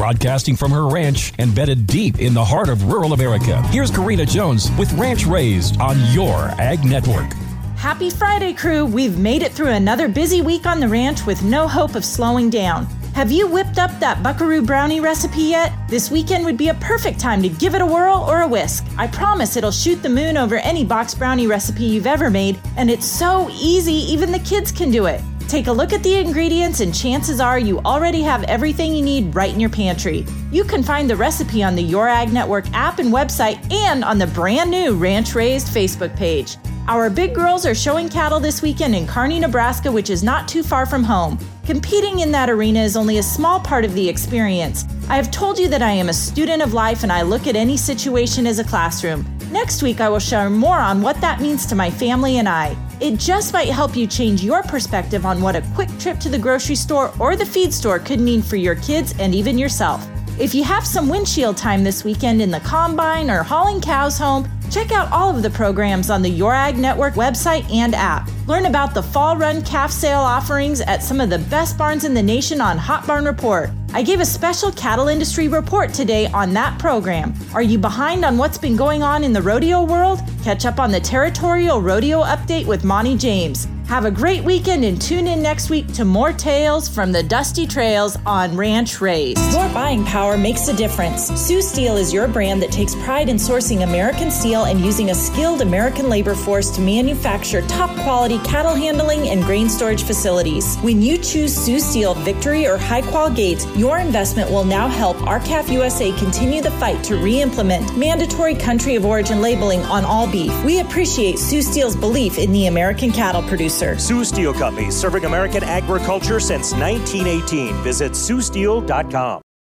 broadcasting from her ranch embedded deep in the heart of rural America. Here's Karina Jones with Ranch Raised on your Ag Network. Happy Friday, crew! We've made it through another busy week on the ranch with no hope of slowing down. Have you whipped up that buckaroo brownie recipe yet? This weekend would be a perfect time to give it a whirl or a whisk. I promise it'll shoot the moon over any box brownie recipe you've ever made, and it's so easy, even the kids can do it. Take a look at the ingredients, and chances are you already have everything you need right in your pantry. You can find the recipe on the Your Ag Network app and website and on the brand new Ranch Raised Facebook page. Our big girls are showing cattle this weekend in Kearney, Nebraska, which is not too far from home. Competing in that arena is only a small part of the experience. I have told you that I am a student of life and I look at any situation as a classroom. Next week, I will share more on what that means to my family and I. It just might help you change your perspective on what a quick trip to the grocery store or the feed store could mean for your kids and even yourself. If you have some windshield time this weekend in the combine or hauling cows home, check out all of the programs on the Your Ag Network website and app. Learn about the fall run calf sale offerings at some of the best barns in the nation on Hot Barn Report. I gave a special cattle industry report today on that program. Are you behind on what's been going on in the rodeo world? Catch up on the Territorial Rodeo Update with Monty James. Have a great weekend and tune in next week to more tales from the dusty trails on Ranch Raised. Your buying power makes a difference. Sioux Steel is your brand that takes pride in sourcing American steel and using a skilled American labor force to manufacture top quality cattle handling and grain storage facilities. When you choose Sioux Steel Victory or Hi-Qual Gates, your investment will now help R-CALF USA continue the fight to re implement mandatory country of origin labeling on all beef. We appreciate Sioux Steel's belief in the American cattle producer. Sioux Steel Company, serving American agriculture since 1918. Visit SiouxSteel.com.